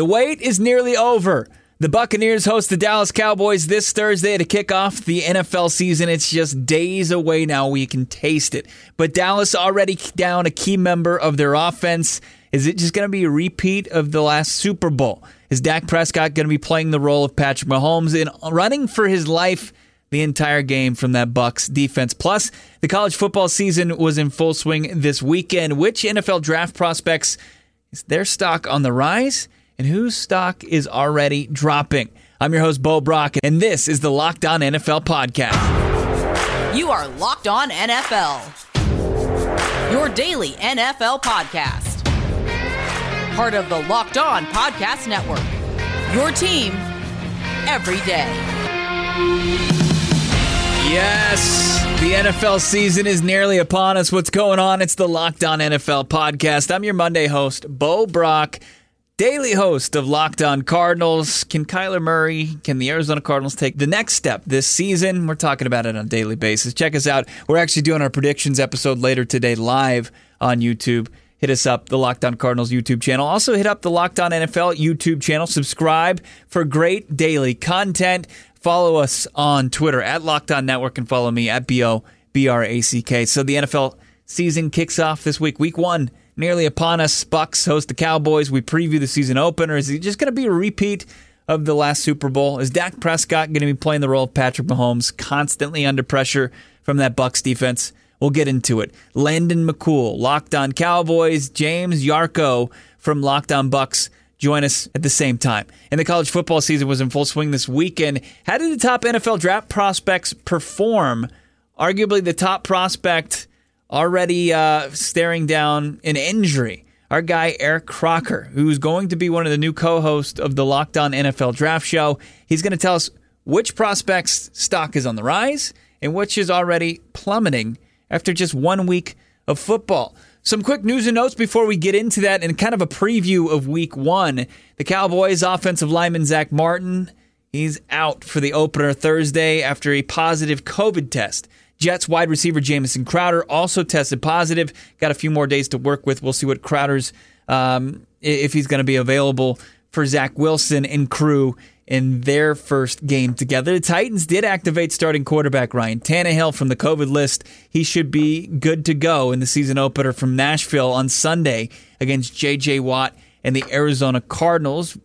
The wait is nearly over. The Buccaneers host the Dallas Cowboys this Thursday to kick off the NFL season. It's just days away now. We can taste it. But Dallas already down a key member of their offense. Is it just going to be a repeat of the last Super Bowl? Is Dak Prescott going to be playing the role of Patrick Mahomes in running for his life the entire game from that Bucks defense? Plus, the college football season was in full swing this weekend. Which NFL draft prospects is their stock on the rise? And whose stock is already dropping. I'm your host, Bo Brock, and this is the Locked On NFL podcast. You are Locked On NFL, your daily NFL podcast. Part of the Locked On Podcast Network, your team every day. Yes, the NFL season is nearly upon us. What's going on? It's the Locked On NFL podcast. I'm your Monday host, Bo Brock daily host of Locked On Cardinals. Can Kyler Murray, can the Arizona Cardinals take the next step this season? We're talking about it on a daily basis. Check us out. We're actually doing our predictions episode later today live on YouTube. Hit us up, the Locked On Cardinals YouTube channel. Also, hit up the Locked On NFL YouTube channel. Subscribe for great daily content. Follow us on Twitter at Locked On Network and follow me at B O B R A C K. So the NFL season kicks off this week, week one nearly upon us. Bucks host the Cowboys. We preview the season opener. Is it just going to be a repeat of the last Super Bowl? Is Dak Prescott going to be playing the role of Patrick Mahomes, constantly under pressure from that Bucks defense? We'll get into it. Landon McCool, Locked On Cowboys, James Yarcho from Locked On Bucks join us at the same time. And the college football season was in full swing this weekend. How did the top NFL draft prospects perform? Arguably the top prospect already uh, staring down an injury. Our guy, Eric Crocker, who's going to be one of the new co hosts of the Locked On NFL Draft Show, he's going to tell us which prospects' stock is on the rise and which is already plummeting after just one week of football. Some quick news and notes before we get into that and kind of a preview of week one. The Cowboys offensive lineman Zack Martin, he's out for the opener Thursday after a positive COVID test. Jets wide receiver Jamison Crowder also tested positive. Got a few more days to work with. We'll see what Crowder's, um, if he's going to be available for Zach Wilson and crew in their first game together. The Titans did activate starting quarterback Ryan Tannehill from the COVID list. He should be good to go in the season opener from Nashville on Sunday against J.J. Watt and the Arizona Cardinals.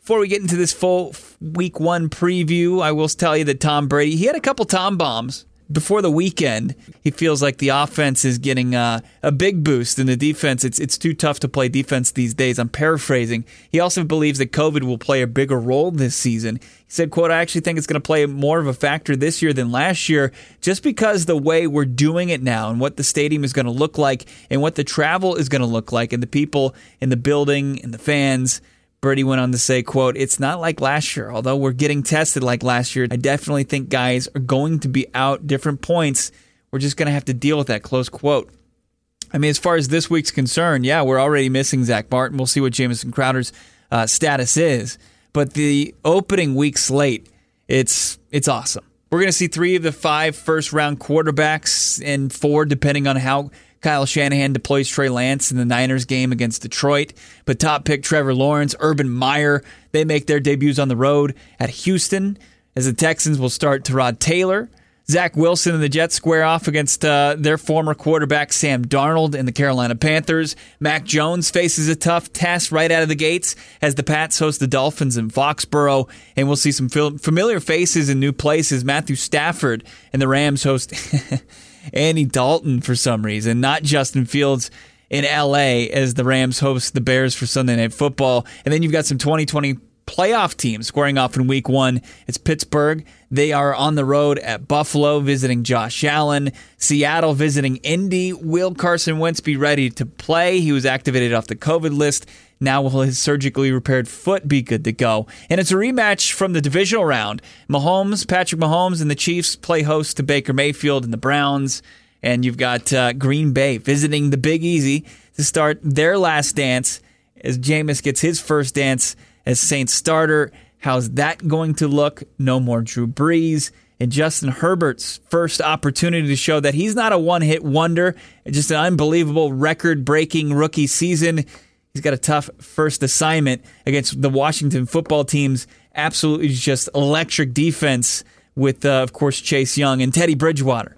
Before we get into this full week one preview, I will tell you that Tom Brady, he had a couple Tom bombs before the weekend, he feels like the offense is getting uh, a big boost, and the defense it's it's too tough to play defense these days. I'm paraphrasing. He also believes that COVID will play a bigger role this season. He said, "quote I actually think it's going to play more of a factor this year than last year, just because the way we're doing it now, and what the stadium is going to look like, and what the travel is going to look like, and the people in the building and the fans." Brady went on to say, quote, It's not like last year. Although we're getting tested like last year, I definitely think guys are going to be out different points. We're just going to have to deal with that, close quote. I mean, as far as this week's concerned, yeah, we're already missing Zack Martin. We'll see what Jamison Crowder's uh, status is. But the opening week slate, it's it's awesome. We're going to see three of the five first round quarterbacks and four, depending on how Kyle Shanahan deploys Trey Lance in the Niners game against Detroit. But top pick Trevor Lawrence, Urban Meyer, they make their debuts on the road at Houston as the Texans will start Tyrod Taylor. Zach Wilson and the Jets square off against uh, their former quarterback Sam Darnold and the Carolina Panthers. Mac Jones faces a tough test right out of the gates as the Pats host the Dolphins in Foxborough, and we'll see some familiar faces in new places. Matthew Stafford and the Rams host Andy Dalton for some reason, not Justin Fields in LA as the Rams host the Bears for Sunday Night Football. And then you've got some 2020 playoff teams squaring off in week one. It's Pittsburgh. They are on the road at Buffalo visiting Josh Allen. Seattle visiting Indy. Will Carson Wentz be ready to play? He was activated off the COVID list. Now will his surgically repaired foot be good to go? And it's a rematch from the divisional round. Mahomes, Patrick Mahomes, and the Chiefs play host to Baker Mayfield and the Browns. And you've got uh, Green Bay visiting the Big Easy to start their last dance as Jameis gets his first dance as Saints starter. How's that going to look? No more Drew Brees. And Justin Herbert's first opportunity to show that he's not a one hit wonder, just an unbelievable record breaking rookie season He's got a tough first assignment against the Washington football team's absolutely just electric defense with, uh, of course, Chase Young and Teddy Bridgewater.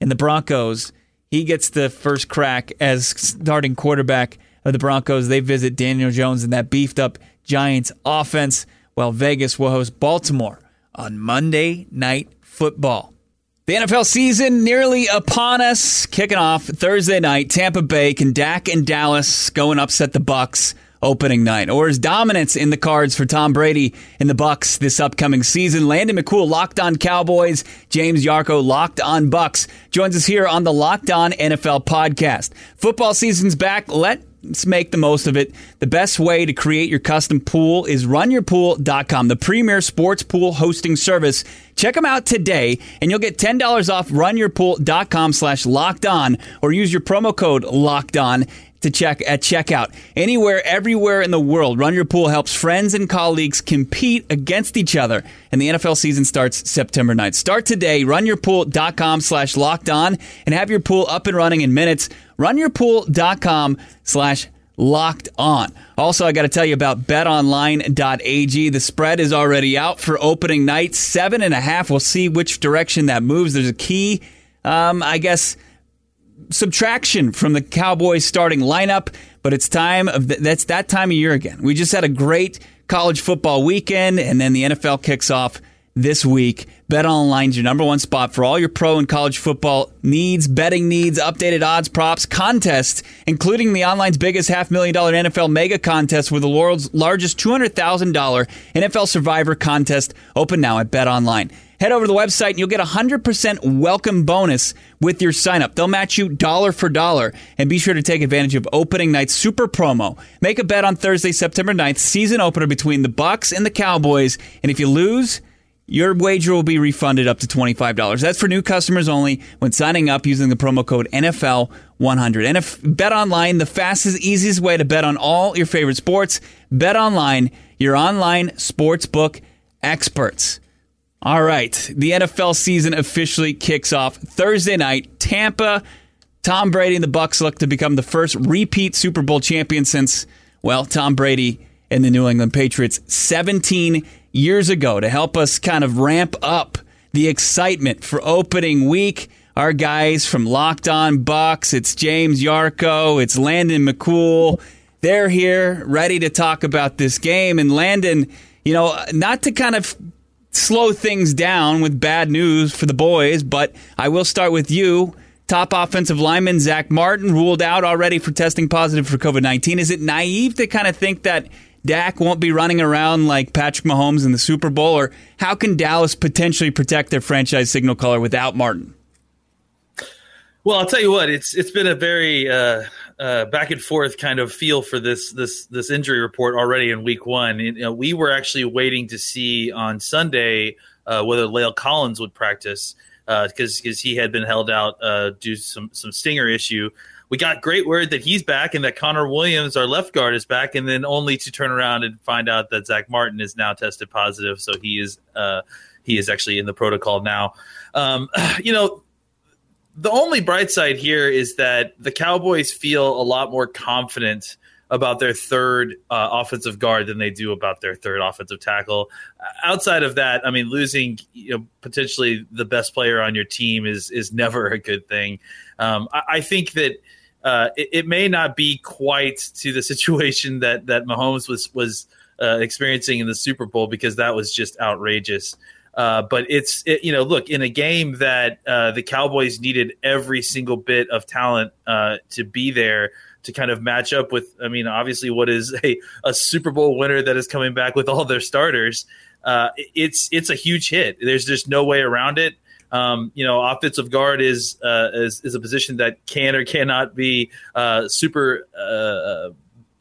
And the Broncos, he gets the first crack as starting quarterback of the Broncos. They visit Daniel Jones and that beefed up Giants offense, while Vegas will host Baltimore on Monday Night Football. The NFL season nearly upon us, kicking off Thursday night. Tampa Bay can Dak and Dallas go and upset the Bucks opening night, or is dominance in the cards for Tom Brady in the Bucks this upcoming season? Landon McCool, Locked On Cowboys, James Yarcho, Locked On Bucks joins us here on the Locked On NFL podcast. Football season's back. Let Let's make the most of it. The best way to create your custom pool is runyourpool.com, the premier sports pool hosting service. Check them out today and you'll get $10 off runyourpool.com slash locked on or use your promo code locked on to check at checkout. Anywhere, everywhere in the world, Run Your Pool helps friends and colleagues compete against each other. And the NFL season starts September 9th. Start today, runyourpool.com slash locked on and have your pool up and running in minutes. Runyourpool.com slash locked on. Also, I got to tell you about betonline.ag. The spread is already out for opening night, seven and a half. We'll see which direction that moves. There's a key, um, I guess, subtraction from the Cowboys starting lineup, but it's time of th- that's that time of year again. We just had a great college football weekend, and then the NFL kicks off this week. Bet Online's your number one spot for all your pro and college football needs, betting needs, updated odds, props, contests, including the online's biggest half million dollar NFL mega contest with the world's largest $200,000 NFL Survivor contest open now at Bet Online. Head over to the website and you'll get a 100% welcome bonus with your sign up. They'll match you dollar for dollar. And be sure to take advantage of opening night's super promo. Make a bet on Thursday, September 9th, season opener between the Bucks and the Cowboys. And if you lose, your wager will be refunded up to $25. That's for new customers only when signing up using the promo code NFL100. And if Bet Online, the fastest, easiest way to bet on all your favorite sports, Bet Online, your online sportsbook experts. All right, the NFL season officially kicks off Thursday night. Tampa, Tom Brady and the Bucks look to become the first repeat Super Bowl champion since, well, Tom Brady and the New England Patriots 17 years ago. To help us kind of ramp up the excitement for opening week, our guys from Locked On Bucks, it's James Yarcho, it's Landon McCool. They're here ready to talk about this game. And Landon, you know, not to kind of slow things down with bad news for the boys, but I will start with you. Top offensive lineman Zack Martin ruled out already for testing positive for COVID 19. Is it naive to kind of think that Dak won't be running around like Patrick Mahomes in the Super Bowl? Or how can Dallas potentially protect their franchise signal caller without Martin? Well, I'll tell you what, it's it's been a very uh, uh, back and forth kind of feel for this this this injury report already in week one. You know, we were actually waiting to see on Sunday uh, whether La'el Collins would practice because uh, because he had been held out uh, due to some some stinger issue. We got great word that he's back and that Connor Williams, our left guard, is back, and then only to turn around and find out that Zack Martin is now tested positive, so he is uh, he is actually in the protocol now. Um, you know, the only bright side here is that the Cowboys feel a lot more confident about their third uh, offensive guard than they do about their third offensive tackle. Outside of that, I mean, losing you know, potentially the best player on your team is is never a good thing. Um, I, I, think that uh, it, it, may not be quite to the situation that that Mahomes was was uh, experiencing in the Super Bowl because that was just outrageous. Uh, but it's it, you know look in a game that uh, the Cowboys needed every single bit of talent uh, to be there to kind of match up with. I mean, obviously, what is a, a Super Bowl winner that is coming back with all their starters? Uh, it's it's a huge hit. There's just no way around it. Um, you know, offensive guard is, uh, is, is a position that can or cannot be uh, super,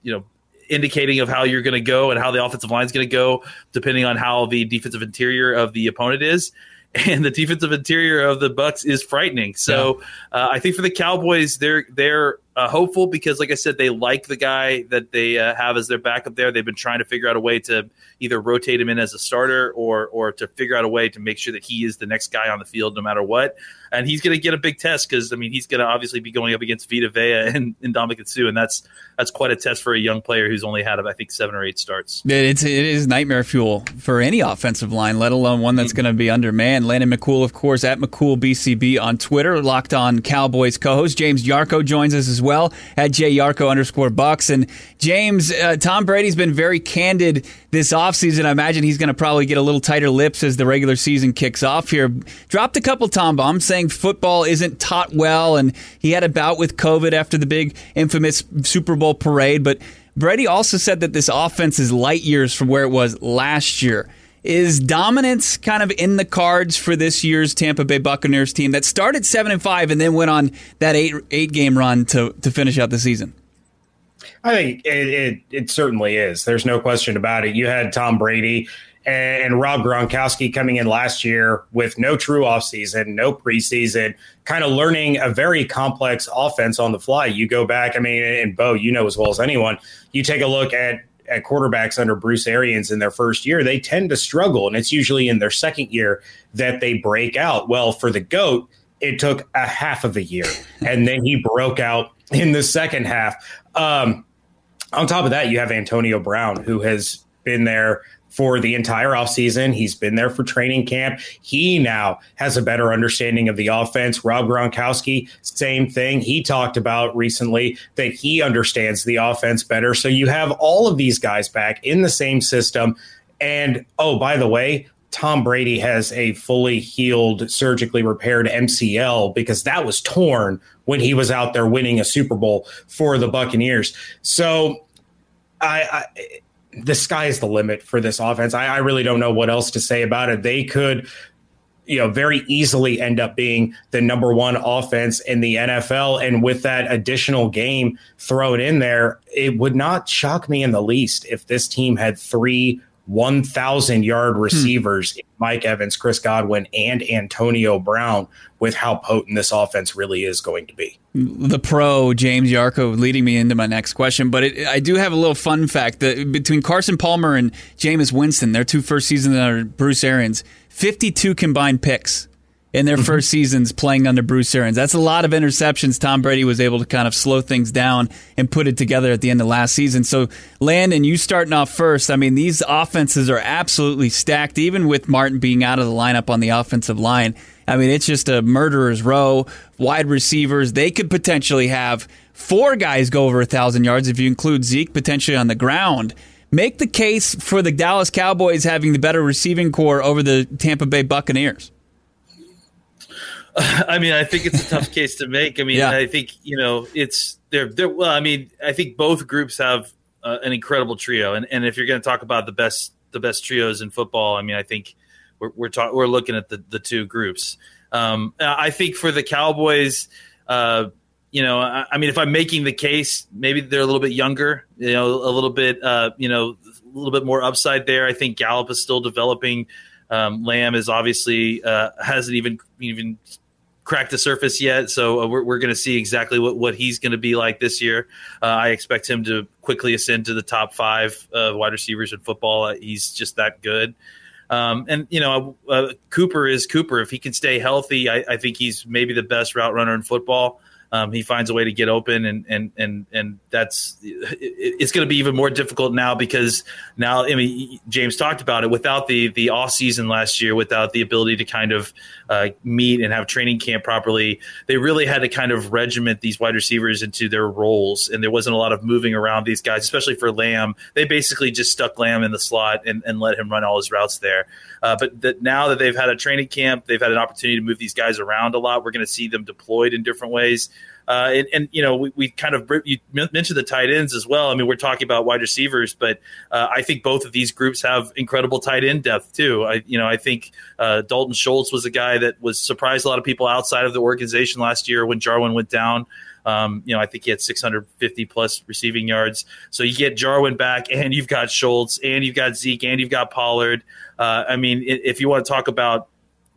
you know, indicating of how you're going to go and how the offensive line is going to go, depending on how the defensive interior of the opponent is. And the defensive interior of the Bucs is frightening. So yeah. uh, I think for the Cowboys, they're they're uh, hopeful because, like I said, they like the guy that they uh, have as their backup there. They've been trying to figure out a way to either rotate him in as a starter or or to figure out a way to make sure that he is the next guy on the field no matter what. And he's going to get a big test because I mean he's going to obviously be going up against Vita Vea and, and Ndamukong Suh, and that's that's quite a test for a young player who's only had I think seven or eight starts. It's it is nightmare fuel for any offensive line, let alone one that's going to be undermanned. Landon McCool, of course, at McCool BCB on Twitter, locked on Cowboys co-host James Yarcho joins us as well at jyarcho underscore bucks. And James, uh, Tom Brady's been very candid this offseason. I imagine he's going to probably get a little tighter lips as the regular season kicks off here. Dropped a couple Tom bombs saying football isn't taught well, and he had a bout with COVID after the big infamous Super Bowl parade. But Brady also said that this offense is light years from where it was last year. Is dominance kind of in the cards for this year's Tampa Bay Buccaneers team that started seven and five and then went on that eight eight game run to to finish out the season? I think it, it, it certainly is. There's no question about it. You had Tom Brady and Rob Gronkowski coming in last year with no true offseason, no preseason, kind of learning a very complex offense on the fly. You go back, I mean, and Bo, you know as well as anyone, you take a look at at quarterbacks under Bruce Arians in their first year, they tend to struggle. And it's usually in their second year that they break out. Well, for the GOAT, it took a half of a year. and then he broke out in the second half. Um, on top of that, you have Antonio Brown, who has been there for the entire offseason. He's been there for training camp. He now has a better understanding of the offense. Rob Gronkowski, same thing. He talked about recently that he understands the offense better. So you have all of these guys back in the same system. And oh, by the way, Tom Brady has a fully healed, surgically repaired MCL because that was torn when he was out there winning a Super Bowl for the Buccaneers. So I, I the sky is the limit for this offense. I, I really don't know what else to say about it. They could you know very easily end up being the number one offense in the NFL and with that additional game thrown in there it would not shock me in the least if this team had three 1000 yard hmm. receivers hmm. Mike Evans, Chris Godwin and Antonio Brown with how potent this offense really is going to be. The pro James Yarcho leading me into my next question, but it, I do have a little fun fact that between Carson Palmer and Jameis Winston, their two first seasons under Bruce Arians, 52 combined picks in their mm-hmm. first seasons playing under Bruce Arians. That's a lot of interceptions. Tom Brady was able to kind of slow things down and put it together at the end of last season. So, Landon, you starting off first. I mean, these offenses are absolutely stacked, even with Martin being out of the lineup on the offensive line. I mean, it's just a murderer's row. Wide receivers, they could potentially have four guys go over a thousand yards if you include Zeke potentially on the ground. Make the case for the Dallas Cowboys having the better receiving core over the Tampa Bay Buccaneers. I mean, I think it's a tough case to make. I mean, yeah. I think you know it's they're, they're well. I mean, I think both groups have uh, an incredible trio, and and if you're going to talk about the best the best trios in football, I mean, I think we're we're, talk, we're looking at the the two groups. Um, I think for the Cowboys, uh, you know, I, I, mean, if I'm making the case, maybe they're a little bit younger, you know, a little bit, uh, you know, a little bit more upside there. I think Gallup is still developing. Um, Lamb is obviously uh, hasn't even even cracked the surface yet, so uh, we're, we're going to see exactly what, what he's going to be like this year. Uh, I expect him to quickly ascend to the top five uh, wide receivers in football. Uh, he's just that good. Um, and you know, uh, Cooper is Cooper. If he can stay healthy, I, I, think he's maybe the best route runner in football um, he finds a way to get open, and and and and that's it's going to be even more difficult now because now I mean James talked about it without the the off season last year, without the ability to kind of uh, meet and have training camp properly, they really had to kind of regiment these wide receivers into their roles, and there wasn't a lot of moving around these guys, especially for Lamb. They basically just stuck Lamb in the slot and, and let him run all his routes there. Uh, but that now that they've had a training camp, they've had an opportunity to move these guys around a lot. We're going to see them deployed in different ways. Uh, and, and, you know, we, we kind of you mentioned the tight ends as well. I mean, we're talking about wide receivers, but uh, I think both of these groups have incredible tight end depth too. I, you know, I think uh, Dalton Schultz was a guy that was surprised a lot of people outside of the organization last year when Jarwin went down. Um, you know, I think he had 650 plus receiving yards. So you get Jarwin back, and you've got Schultz, and you've got Zeke, and you've got Pollard. Uh, I mean, if you want to talk about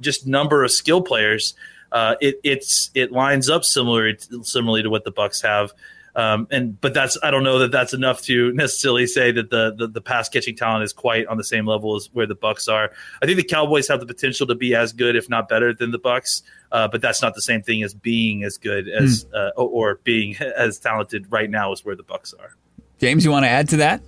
just number of skill players, uh, it it's it lines up similar similarly to what the Bucks have. Um, and but that's I don't know that that's enough to necessarily say that the, the the pass catching talent is quite on the same level as where the Bucks are. I think the Cowboys have the potential to be as good, if not better, than the Bucks. Uh, but that's not the same thing as being as good as mm. uh, or being as talented right now as where the Bucks are. James, you want to add to that?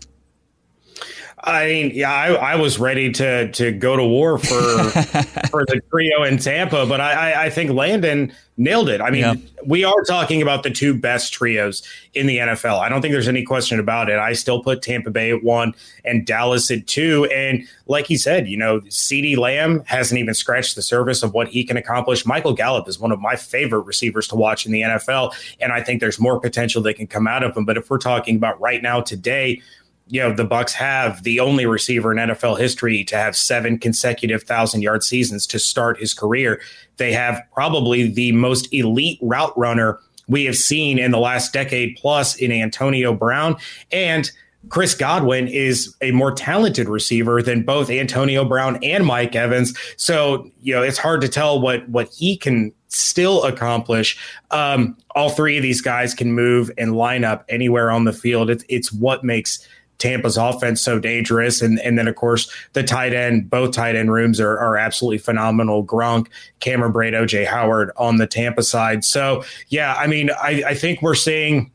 I mean, yeah, I, I, was ready to to go to war for for the trio in Tampa, but I, I think Landon nailed it. I mean, yeah. we are talking about the two best trios in the NFL. I don't think there's any question about it. I still put Tampa Bay at one and Dallas at two. And like he said, you know, CeeDee Lamb hasn't even scratched the surface of what he can accomplish. Michael Gallup is one of my favorite receivers to watch in the NFL, and I think there's more potential that can come out of him. But if we're talking about right now today you know the bucks have the only receiver in nfl history to have seven consecutive thousand yard seasons to start his career they have probably the most elite route runner we have seen in the last decade plus in antonio brown and chris godwin is a more talented receiver than both antonio brown and mike evans so you know it's hard to tell what what he can still accomplish. Um, all three of these guys can move and line up anywhere on the field. It's, it's what makes Tampa's offense so dangerous. And and then of course the tight end, both tight end rooms are, are absolutely phenomenal. Gronk, Cameron Brate, OJ Howard on the Tampa side. So yeah, I mean, I, I think we're seeing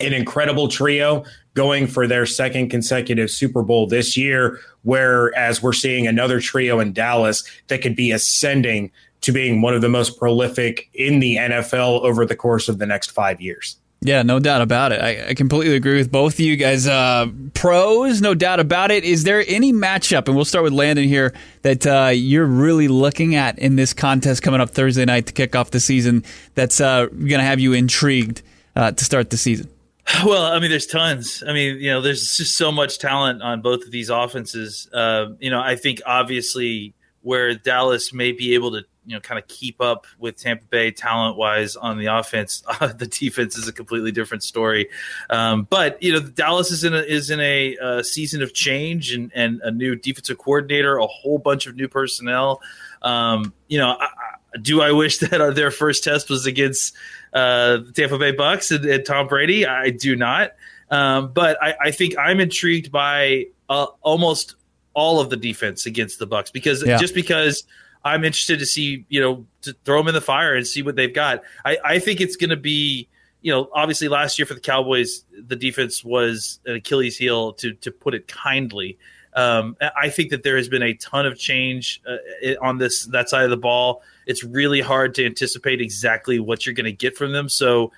an incredible trio going for their second consecutive Super Bowl this year, whereas we're seeing another trio in Dallas that could be ascending to being one of the most prolific in the NFL over the course of the next five years. Yeah, no doubt about it. I, I, completely agree with both of you guys. Uh, pros, no doubt about it. Is there any matchup, and we'll start with Landon here, that uh, you're really looking at in this contest coming up Thursday night to kick off the season that's uh, going to have you intrigued uh, to start the season? Well, I mean, there's tons. I mean, you know, there's just so much talent on both of these offenses. Uh, you know, I think obviously where Dallas may be able to you know kind of keep up with Tampa Bay talent wise on the offense. Uh, the defense is a completely different story. Um, but you know Dallas is in a, is in a uh, season of change and, and a new defensive coordinator, a whole bunch of new personnel. Um, you know, I, I, do I wish that their first test was against uh, the Tampa Bay Bucks and, and, Tom Brady? I do not. Um, but I, I, think I'm intrigued by uh, almost all of the defense against the Bucks because yeah. just because I'm interested to see, you know, to throw them in the fire and see what they've got. I, I think it's going to be, you know, obviously last year for the Cowboys, the defense was an Achilles heel, to to put it kindly. Um, I think that there has been a ton of change uh, on this that side of the ball. It's really hard to anticipate exactly what you're going to get from them. So,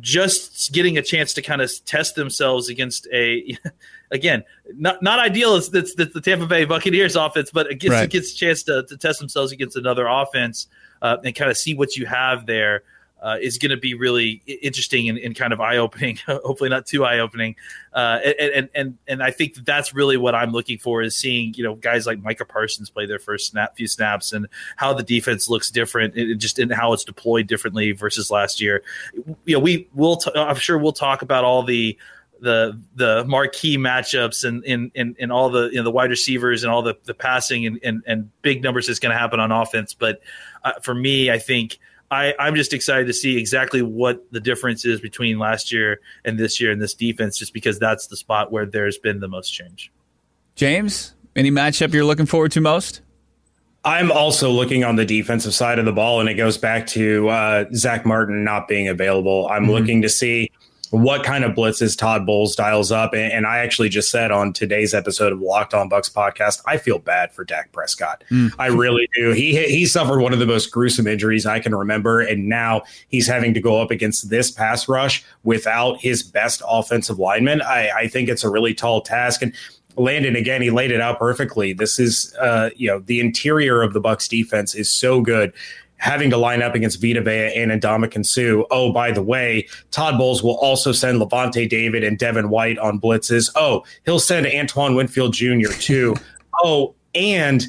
just getting a chance to kind of test themselves against a again, not not ideal. It's, it's, it's the Tampa Bay Buccaneers offense, but it gets, right. it gets a chance to, to test themselves against another offense uh, and kind of see what you have there. Uh, is going to be really interesting and, and kind of eye opening. hopefully, not too eye opening. Uh, and, and and and I think that's really what I'm looking for is seeing you know guys like Micah Parsons play their first snap, few snaps, and how the defense looks different, and just in how it's deployed differently versus last year. You know, we will. T- I'm sure we'll talk about all the the the marquee matchups and in in, in all the you know the wide receivers and all the the passing and and, and big numbers that's going to happen on offense. But uh, for me, I think. I, I'm just excited to see exactly what the difference is between last year and this year in this defense, just because that's the spot where there's been the most change. James, any matchup you're looking forward to most? I'm also looking on the defensive side of the ball, and it goes back to uh, Zack Martin not being available. I'm mm-hmm. looking to see what kind of blitzes Todd Bowles dials up. And, and, I actually just said on today's episode of Locked On Bucks podcast, I feel bad for Dak Prescott. Mm. I really do. He he suffered one of the most gruesome injuries I can remember, and now he's having to go up against this pass rush without his best offensive lineman. I, I think it's a really tall task. And Landon again, he laid it out perfectly. This is, uh, you know, the interior of the Bucks defense is so good having to line up against Vita Vea and Ndamukong Suh. Oh, by the way, Todd Bowles will also send Lavonte David and Devin White on blitzes. Oh, he'll send Antoine Winfield Jr. too. oh, and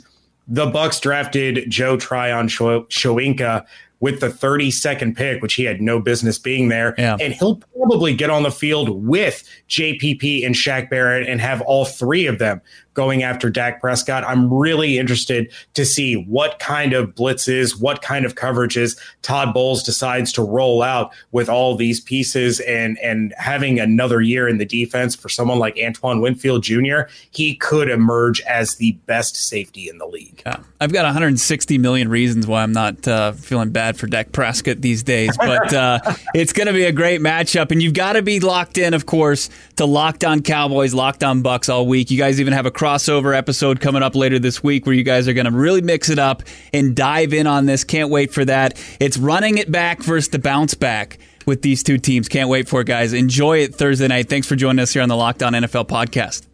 the Bucks drafted Joe Tryon Shoyinka with the 32nd pick, which he had no business being there. Yeah. And he'll probably get on the field with JPP and Shaq Barrett and have all three of them going after Dak Prescott. I'm really interested to see what kind of blitzes, what kind of coverages Todd Bowles decides to roll out with all these pieces and and having another year in the defense for someone like Antoine Winfield Jr. He could emerge as the best safety in the league. Yeah. I've got 160 million reasons why I'm not uh, feeling bad for Dak Prescott these days, but uh, it's going to be a great matchup, and you've got to be locked in, of course, to Locked On Cowboys, Locked On Bucks all week. You guys even have a crossover episode coming up later this week where you guys are going to really mix it up and dive in on this. Can't wait for that. It's running it back versus the bounce back with these two teams. Can't wait for it, guys. Enjoy it Thursday night. Thanks for joining us here on the Locked On NFL podcast.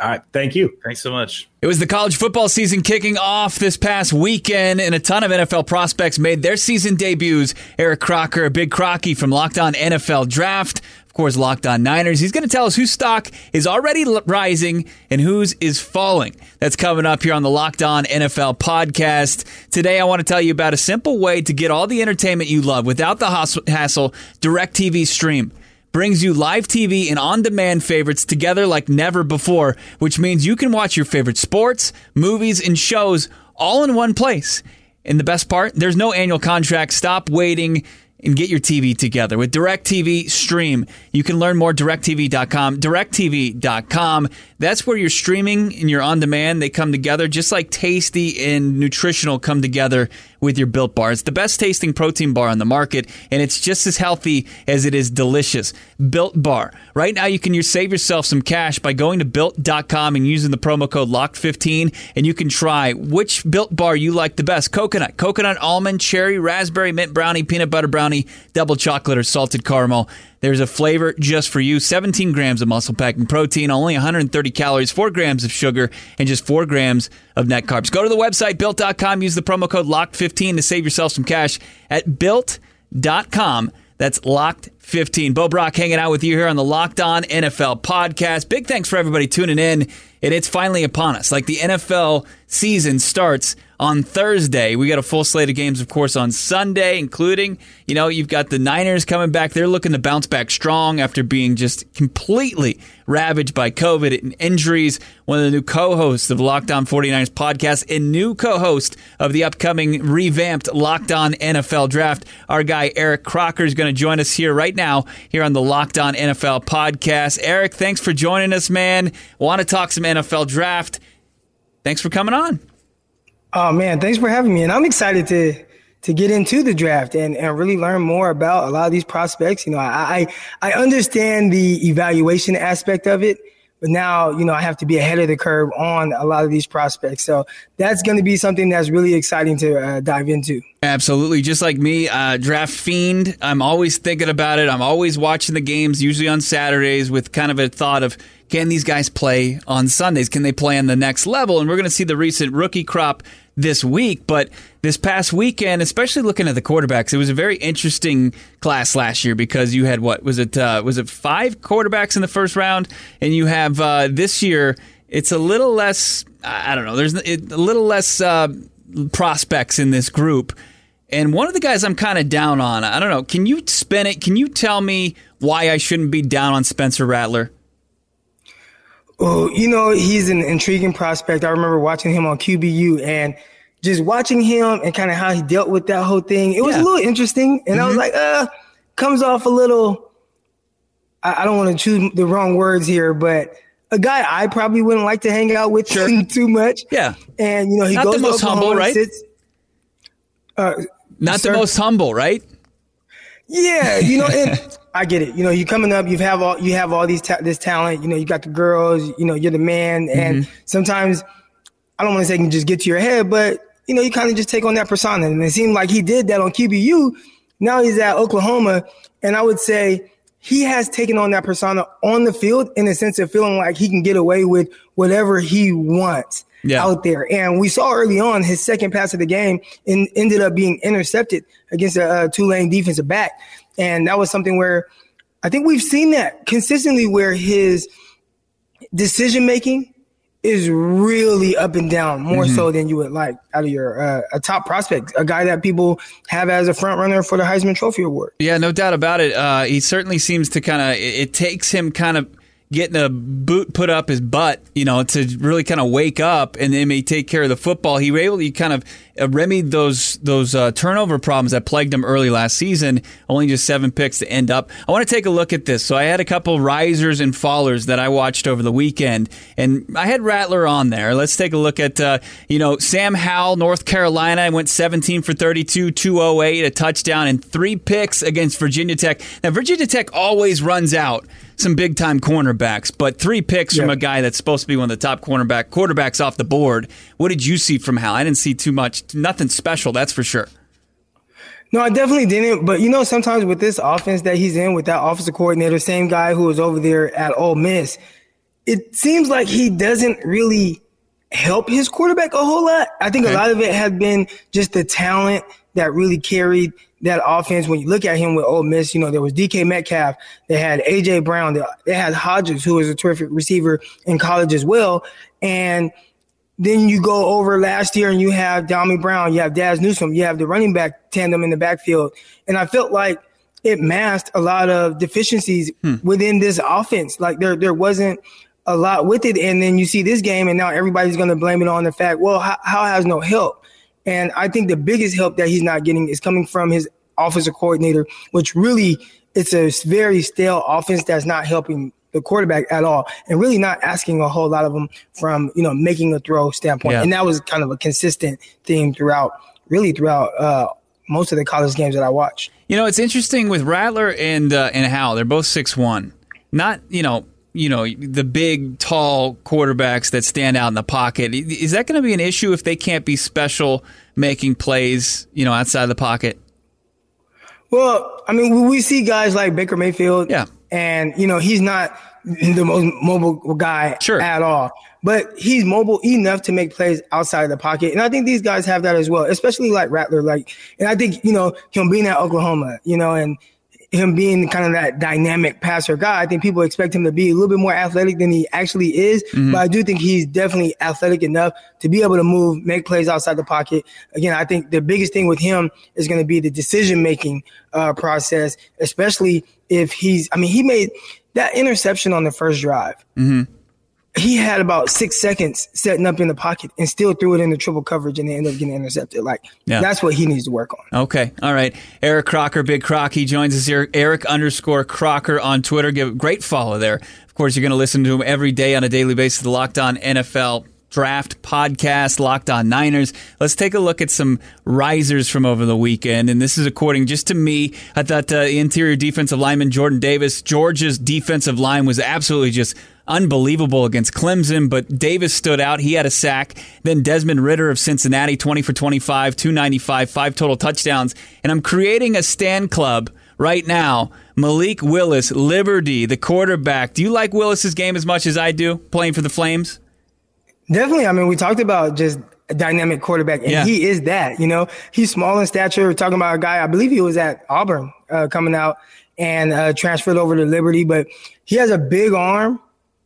All right. Thank you. Thanks so much. It was the college football season kicking off this past weekend, and a ton of NFL prospects made their season debuts. Eric Crocker, a big crocky from Locked On NFL Draft, of course, Locked On Niners. He's going to tell us whose stock is already rising and whose is falling. That's coming up here on the Locked On NFL podcast. Today, I want to tell you about a simple way to get all the entertainment you love without the hassle. DirecTV Stream brings you live TV and on demand favorites together like never before, which means you can watch your favorite sports, movies, and shows all in one place. And the best part, there's no annual contract. Stop waiting and get your TV together. With DirecTV Stream, you can learn more directv.com. directv.com. That's where your streaming and your on demand they come together just like tasty and nutritional come together with your Built Bar. It's the best tasting protein bar on the market, and it's just as healthy as it is delicious. Built Bar. Right now, you can save yourself some cash by going to built.com and using the promo code LOCKED15, and you can try which Built Bar you like the best coconut, coconut almond, cherry, raspberry, mint brownie, peanut butter brownie, double chocolate, or salted caramel. There's a flavor just for you. 17 grams of muscle packing protein, only 130 calories, 4 grams of sugar, and just 4 grams of net carbs. Go to the website, built.com. Use the promo code LOCKED15 to save yourself some cash at built.com. That's locked 15. Bo Brock hanging out with you here on the Locked On NFL podcast. Big thanks for everybody tuning in. And it's finally upon us. Like the NFL season starts on Thursday. We got a full slate of games, of course, on Sunday, including, you know, you've got the Niners coming back. They're looking to bounce back strong after being just completely ravaged by COVID and injuries. One of the new co hosts of Locked On 49ers podcast and new co host of the upcoming revamped Locked On NFL draft. Our guy, Eric Crocker, is going to join us here right now, here on the Locked On NFL podcast. Eric, thanks for joining us, man. Want to talk some NFL draft. Thanks for coming on. Oh man, thanks for having me. And I'm excited to to get into the draft and, and really learn more about a lot of these prospects. You know, I, I, I understand the evaluation aspect of it, but now, you know, I have to be ahead of the curve on a lot of these prospects. So that's going to be something that's really exciting to uh, dive into. Absolutely. Just like me, uh, draft fiend. I'm always thinking about it. I'm always watching the games, usually on Saturdays with kind of a thought of, can these guys play on Sundays? Can they play on the next level? And we're going to see the recent rookie crop this week, but this past weekend, especially looking at the quarterbacks, it was a very interesting class last year because you had what was it? Uh, was it five quarterbacks in the first round, and you have uh, this year. It's a little less. I don't know. There's a little less uh, prospects in this group. And one of the guys I'm kind of down on, I don't know. Can you spin it? Can you tell me why I shouldn't be down on Spencer Rattler? Well, you know, he's an intriguing prospect. I remember watching him on QB1 and just watching him and kind of how he dealt with that whole thing. It was yeah. a little interesting. And mm-hmm. I was mm-hmm. like, uh, comes off a little, I, I don't want to choose the wrong words here, but a guy I probably wouldn't like to hang out with sure. too much. Yeah. And, you know, he Not goes the most humble, right? Sits, uh, Not sir, the most humble, right? Yeah, you know, and I get it. You know, you're coming up, you have all you have all these ta- this talent. You know, you got the girls. You know, you're the man, and mm-hmm. sometimes I don't want to say can just get to your head, but you know, you kind of just take on that persona. And it seemed like he did that on QB1. Now he's at Oklahoma, and I would say he has taken on that persona on the field in the sense of feeling like he can get away with whatever he wants. Yeah. out there. And we saw early on his second pass of the game and ended up being intercepted against a, a Tulane defensive back. And that was something where I think we've seen that consistently where his decision making is really up and down, more mm-hmm. so than you would like out of your uh, a top prospect, a guy that people have as a front runner for the Heisman Trophy award. Yeah, no doubt about it. Uh, he certainly seems to kind of. It, it takes him kind of getting a boot put up his butt, you know, to really kind of wake up and then may take care of the football. He was able to kind of uh, remedied those those uh, turnover problems that plagued him early last season. Only just seven picks to end up. I want to take a look at this. So I had a couple risers and fallers that I watched over the weekend, and I had Rattler on there. Let's take a look at uh, you know Sam Howell, North Carolina. went 17 for 32, 208, a touchdown, and three picks against Virginia Tech. Now Virginia Tech always runs out some big time cornerbacks, but three picks yep. from a guy that's supposed to be one of the top cornerback quarterbacks off the board. What did you see from Howell? I didn't see too much, nothing special, that's for sure. No, I definitely didn't. But you know, sometimes with this offense that he's in, with that offensive coordinator, same guy who was over there at Ole Miss, it seems like he doesn't really help his quarterback a whole lot. I think okay. a lot of it has been just the talent that really carried that offense. When you look at him with Ole Miss, you know, there was DK Metcalf, they had AJ Brown, they had Hodges, who was a terrific receiver in college as well. And then you go over last year and you have Dyami Brown, you have Dazz Newsome, you have the running back tandem in the backfield. And I felt like it masked a lot of deficiencies hmm. within this offense. Like there, there wasn't a lot with it. And then you see this game and now everybody's going to blame it on the fact, well, how, how has no help? And I think the biggest help that he's not getting is coming from his offensive coordinator, which really it's a very stale offense that's not helping the quarterback at all, and really not asking a whole lot of them from you know making a throw standpoint. Yeah. And that was kind of a consistent theme throughout, really throughout uh, most of the college games that I watched. You know, it's interesting with Rattler and uh, and Howell. They're both six one. Not you know you know the big tall quarterbacks that stand out in the pocket. Is that going to be an issue if they can't be special making plays you know outside the pocket? Well i mean we see guys like baker mayfield yeah. and you know he's not the most mobile guy sure. at all but he's mobile enough to make plays outside of the pocket. And i think these guys have that as well especially like rattler like and i think you know him being at oklahoma you know and him being kind of that dynamic passer guy. I think people expect him to be a little bit more athletic than he actually is. Mm-hmm. But I do think he's definitely athletic enough to be able to move, make plays outside the pocket. Again, I think the biggest thing with him is going to be the decision making uh, process, especially if he's, I mean, he made that interception on the first drive. Mm-hmm he had about six seconds setting up in the pocket and still threw it into triple coverage and they ended up getting intercepted. Like yeah. that's what he needs to work on. Okay. All right. Eric Crocker, Big Croc, he joins us here. Eric underscore Crocker on Twitter. Give a great follow there. Of course, you're going to listen to him every day on a daily basis. The Locked On NFL Draft Podcast, Locked On Niners. Let's take a look at some risers from over the weekend. And this is according just to me. I thought uh, interior defensive lineman Jordan Davis, Georgia's defensive line was absolutely just unbelievable against Clemson, but Davis stood out. He had a sack. Then Desmond Ridder of Cincinnati, 20 for 25, 295, five total touchdowns. And I'm creating a stand club right now. Malik Willis, Liberty, the quarterback. Do you like Willis's game as much as I do, playing for the Flames? Definitely. I mean, we talked about just a dynamic quarterback, and yeah. he is that. You know, he's small in stature. We're talking about a guy, I believe he was at Auburn uh, coming out and uh, transferred over to Liberty, but he has a big arm.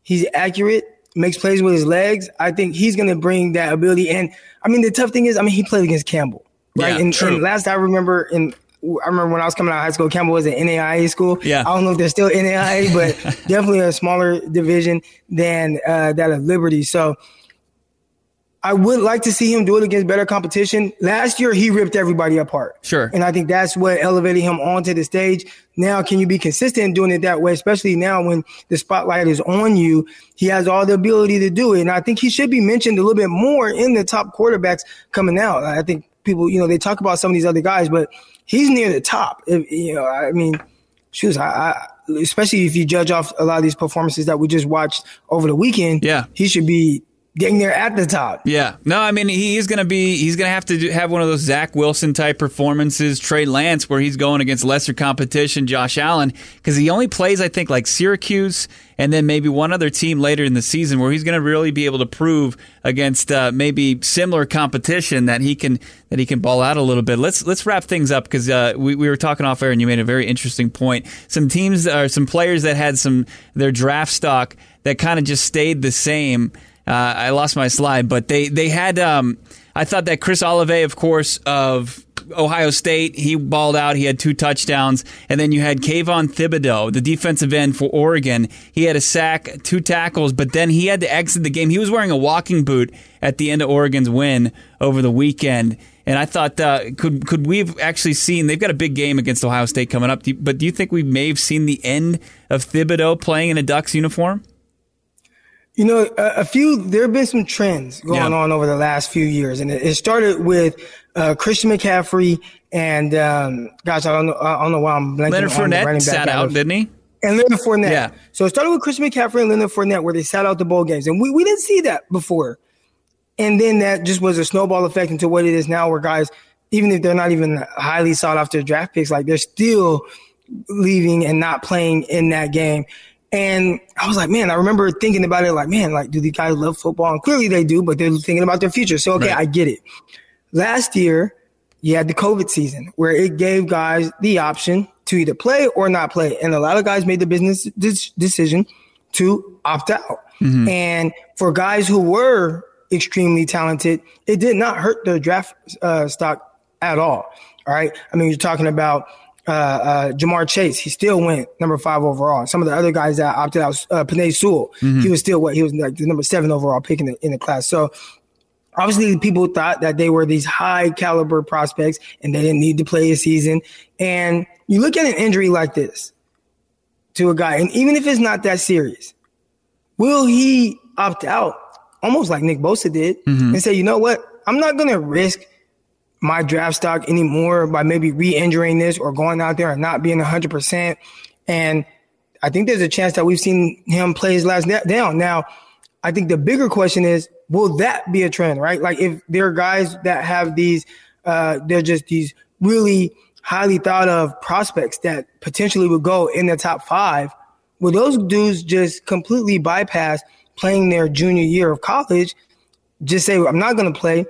He's accurate, makes plays with his legs. I think he's going to bring that ability. And I mean, the tough thing is, I mean, he played against Campbell, right? Yeah, and, and last I remember in I remember when I was coming out of high school, Campbell was an NAIA school. Yeah. I don't know if they're still NAIA, but definitely a smaller division than uh, that of Liberty. So I would like to see him do it against better competition. Last year, he ripped everybody apart. Sure. And I think that's what elevated him onto the stage. Now, can you be consistent in doing it that way, especially now when the spotlight is on you? He has all the ability to do it. And I think he should be mentioned a little bit more in the top quarterbacks coming out. I think people, you know, they talk about some of these other guys, but he's near the top. If, you know, I mean, shoes, I, I especially if you judge off a lot of these performances that we just watched over the weekend, yeah, he should be getting there at the top. Yeah. No, I mean he's going to be he's going to have to do, have one of those Zach Wilson type performances, Trey Lance, where he's going against lesser competition, Josh Allen, because he only plays I think like Syracuse and then maybe one other team later in the season where he's going to really be able to prove against uh, maybe similar competition that he can that he can ball out a little bit. Let's let's wrap things up because uh, we we were talking off air and you made a very interesting point. Some teams or some players that had some their draft stock that kind of just stayed the same Uh, I lost my slide, but they they had. Um, I thought that Chris Olave, of course, of Ohio State, he balled out. He had two touchdowns, and then you had Kayvon Thibodeaux, the defensive end for Oregon. He had a sack, two tackles, but then he had to exit the game. He was wearing a walking boot at the end of Oregon's win over the weekend. And I thought, uh, could could we have actually seen? They've got a big game against Ohio State coming up, but do you think we may have seen the end of Thibodeaux playing in a Ducks uniform? You know, a, a few, there have been some trends going yeah. on over the last few years. And it, it started with uh, Christian McCaffrey and, um, gosh, I don't know, I don't know why I'm blanking Leonard Fournette sat out, didn't he? And Leonard Fournette. Yeah. So it started with Christian McCaffrey and Leonard Fournette where they sat out the bowl games. And we, we didn't see that before. And then that just was a snowball effect into what it is now where guys, even if they're not even highly sought after draft picks, like they're still leaving and not playing in that game. And I was like, man, I remember thinking about it like, man, like, do these guys love football? And clearly they do, but they're thinking about their future. So, okay, right. I get it. Last year, you had the COVID season where it gave guys the option to either play or not play. And a lot of guys made the business decision to opt out. Mm-hmm. And for guys who were extremely talented, it did not hurt their draft uh, stock at all. All right. I mean, you're talking about uh, uh, Ja'Marr Chase, he still went number five overall. Some of the other guys that opted out, uh, Penei Sewell, mm-hmm. he was still what he was like the number seven overall pick in the, in the class. So obviously people thought that they were these high caliber prospects and they didn't need to play a season. And you look at an injury like this to a guy, and even if it's not that serious, will he opt out? Almost like Nick Bosa did mm-hmm. and say, you know what? I'm not going to risk my draft stock anymore by maybe re-injuring this or going out there and not being 100%. And I think there's a chance that we've seen him play his last down. Now, I think the bigger question is, will that be a trend, right? Like if there are guys that have these, uh, they're just these really highly thought of prospects that potentially would go in the top five, will those dudes just completely bypass playing their junior year of college? Just say, I'm not going to play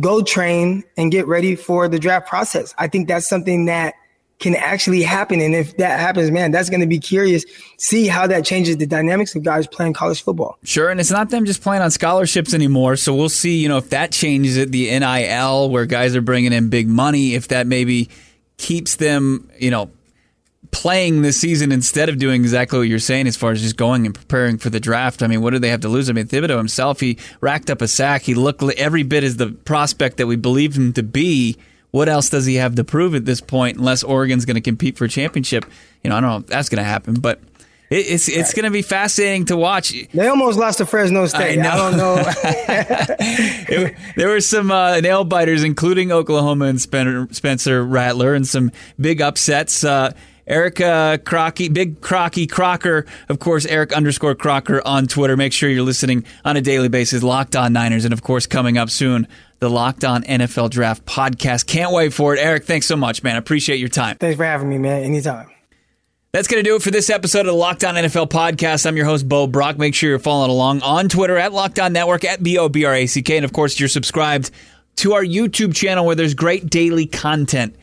go train and get ready for the draft process. I think that's something that can actually happen. And if that happens, man, that's going to be curious. See how that changes the dynamics of guys playing college football. Sure. And it's not them just playing on scholarships anymore. So we'll see, you know, if that changes it, the NIL where guys are bringing in big money, if that maybe keeps them, you know, playing this season instead of doing exactly what you're saying as far as just going and preparing for the draft. I mean, what do they have to lose? I mean, Thibodeaux himself, he racked up a sack. He looked every bit as the prospect that we believed him to be. What else does he have to prove at this point unless Oregon's going to compete for a championship? You know, I don't know if that's going to happen, but it's it's going to be fascinating to watch. They almost lost to Fresno State. I, I don't know. it, there were some uh, nail biters, including Oklahoma and Spencer Rattler, and some big upsets. Uh, Erica Crocky, Big Crocky Crocker, of course, Eric underscore Crocker on Twitter. Make sure you're listening on a daily basis. Locked on Niners, and of course, coming up soon, the Locked On NFL Draft podcast. Can't wait for it. Eric, thanks so much, man. Appreciate your time. Thanks for having me, man. Anytime. That's going to do it for this episode of the Locked On NFL podcast. I'm your host, Bo Brack. Make sure you're following along on Twitter at Locked On Network at B O B R A C K. And of course, you're subscribed to our YouTube channel where there's great daily content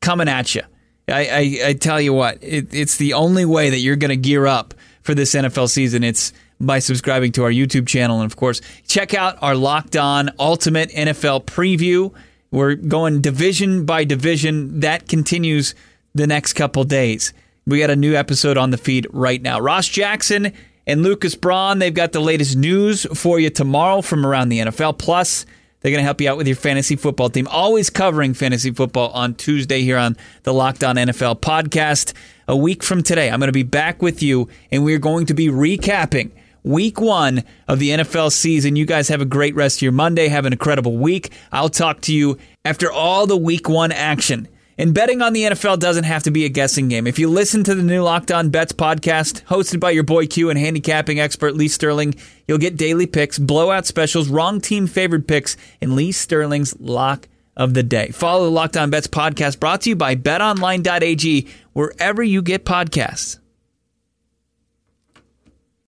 coming at you. I, I, I tell you what, it, it's the only way that you're going to gear up for this NFL season. It's by subscribing to our YouTube channel. And of course, check out our Locked On Ultimate NFL preview. We're going division by division. That continues the next couple days. We got a new episode on the feed right now. Ross Jackson and Lucas Braun, they've got the latest news for you tomorrow from around the NFL. Plus, they're going to help you out with your fantasy football team. Always covering fantasy football on Tuesday here on the Locked On NFL podcast. A week from today, I'm going to be back with you, and we're going to be recapping week one of the NFL season. You guys have a great rest of your Monday. Have an incredible week. I'll talk to you after all the week one action. And betting on the NFL doesn't have to be a guessing game. If you listen to the new Locked On Bets podcast, hosted by your boy Q and handicapping expert Lee Sterling, you'll get daily picks, blowout specials, wrong team favored picks, and Lee Sterling's lock of the day. Follow the Locked On Bets podcast brought to you by betonline.ag, wherever you get podcasts.